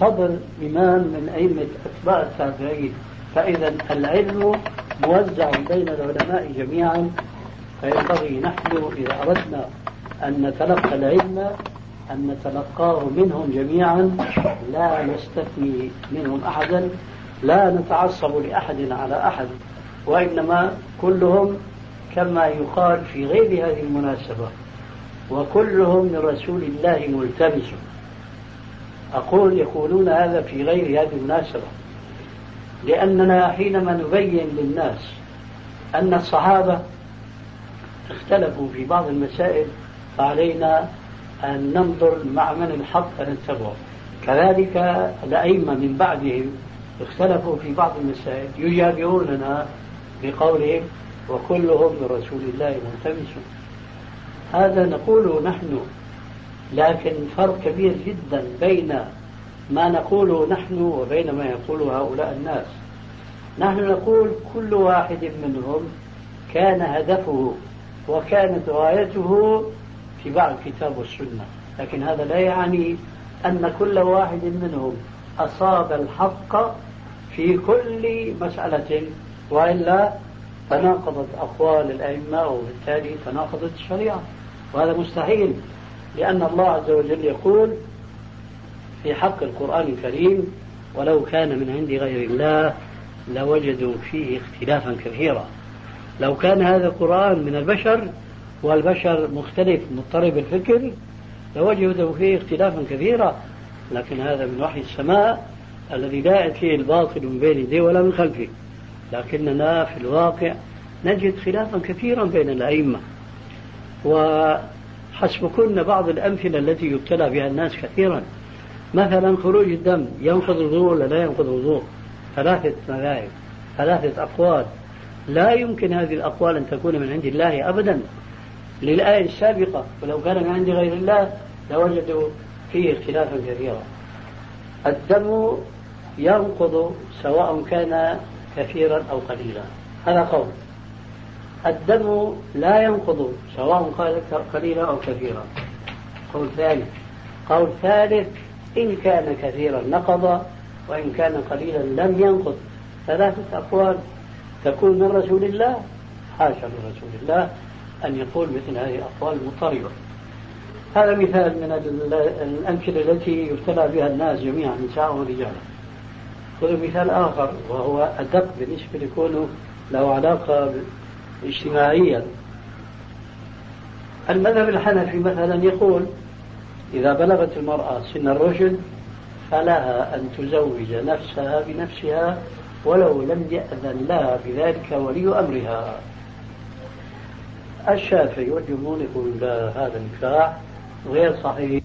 صدر إمام من أئمة أتباع التابعين. فإذا العلم موزع بين العلماء جميعا فينبغي نحن إذا أردنا أن نتلقى العلم أن نتلقاه منهم جميعا لا نستثني منهم أحدا لا نتعصب لأحد على أحد وإنما كلهم كما يقال في غير هذه المناسبة وكلهم من رسول الله ملتمس. أقول يقولون هذا في غير هذه المناسبة. لأننا حينما نبين للناس أن الصحابة اختلفوا في بعض المسائل فعلينا أن ننظر مع من الحق فنتبعه كذلك الأئمة من بعدهم اختلفوا في بعض المسائل يجابروننا بقولهم وكلهم من رسول الله ملتمس هذا نقوله نحن لكن فرق كبير جدا بين ما نقوله نحن وبين ما يقوله هؤلاء الناس. نحن نقول كل واحد منهم كان هدفه وكانت غايته اتباع الكتاب والسنة. لكن هذا لا يعني أن كل واحد منهم أصاب الحق في كل مسألة وإلا تناقضت أقوال الأئمة وبالتالي تناقضت الشريعة. وهذا مستحيل. لأن الله عز وجل يقول في حق القرآن الكريم ولو كان من عند غير الله لوجدوا فيه اختلافا كثيرا لو كان هذا القرآن من البشر والبشر مختلف مضطرب الفكر لوجدوا فيه اختلافا كثيرا لكن هذا من وحي السماء الذي لا يأتيه الباطل من بين يديه ولا من خلفه. لكننا في الواقع نجد خلافا كثيرا بين الأئمة. وحسبكن بعض الأمثلة التي يبتلى بها الناس كثيرا. مثلا خروج الدم ينقض الوضوء ولا لا ينقض الوضوء؟ ثلاثة مذاهب ثلاثة أقوال. لا يمكن هذه الأقوال أن تكون من عند الله أبدا. للآية السابقة ولو كان من عند غير الله لوجدوا فيه اختلافا كثيرا. الدم ينقض سواء كان كثيرا أو قليلا. هذا قول. الدم لا ينقض سواء كان قليلا أو كثيرا. قول ثالث. قول ثالث إن كان كثيرا نقض وإن كان قليلا لم ينقض. ثلاثة أقوال. تكون من رسول الله حاشا من رسول الله أن يقول مثل هذه الأقوال المضطربة هذا مثال من الأمثلة التي يبتلى بها الناس جميعا نساء ورجال خذ مثال آخر وهو أدق بالنسبة لكونه له علاقة اجتماعيا. المذهب الحنفي مثلا يقول إذا بلغت المرأة سن الرشد فلها أن تزوج نفسها بنفسها ولو لم يأذن لها بذلك ولي أمرها. الشافعي والجمهور يقول لا هذا النكاح غير صحيح.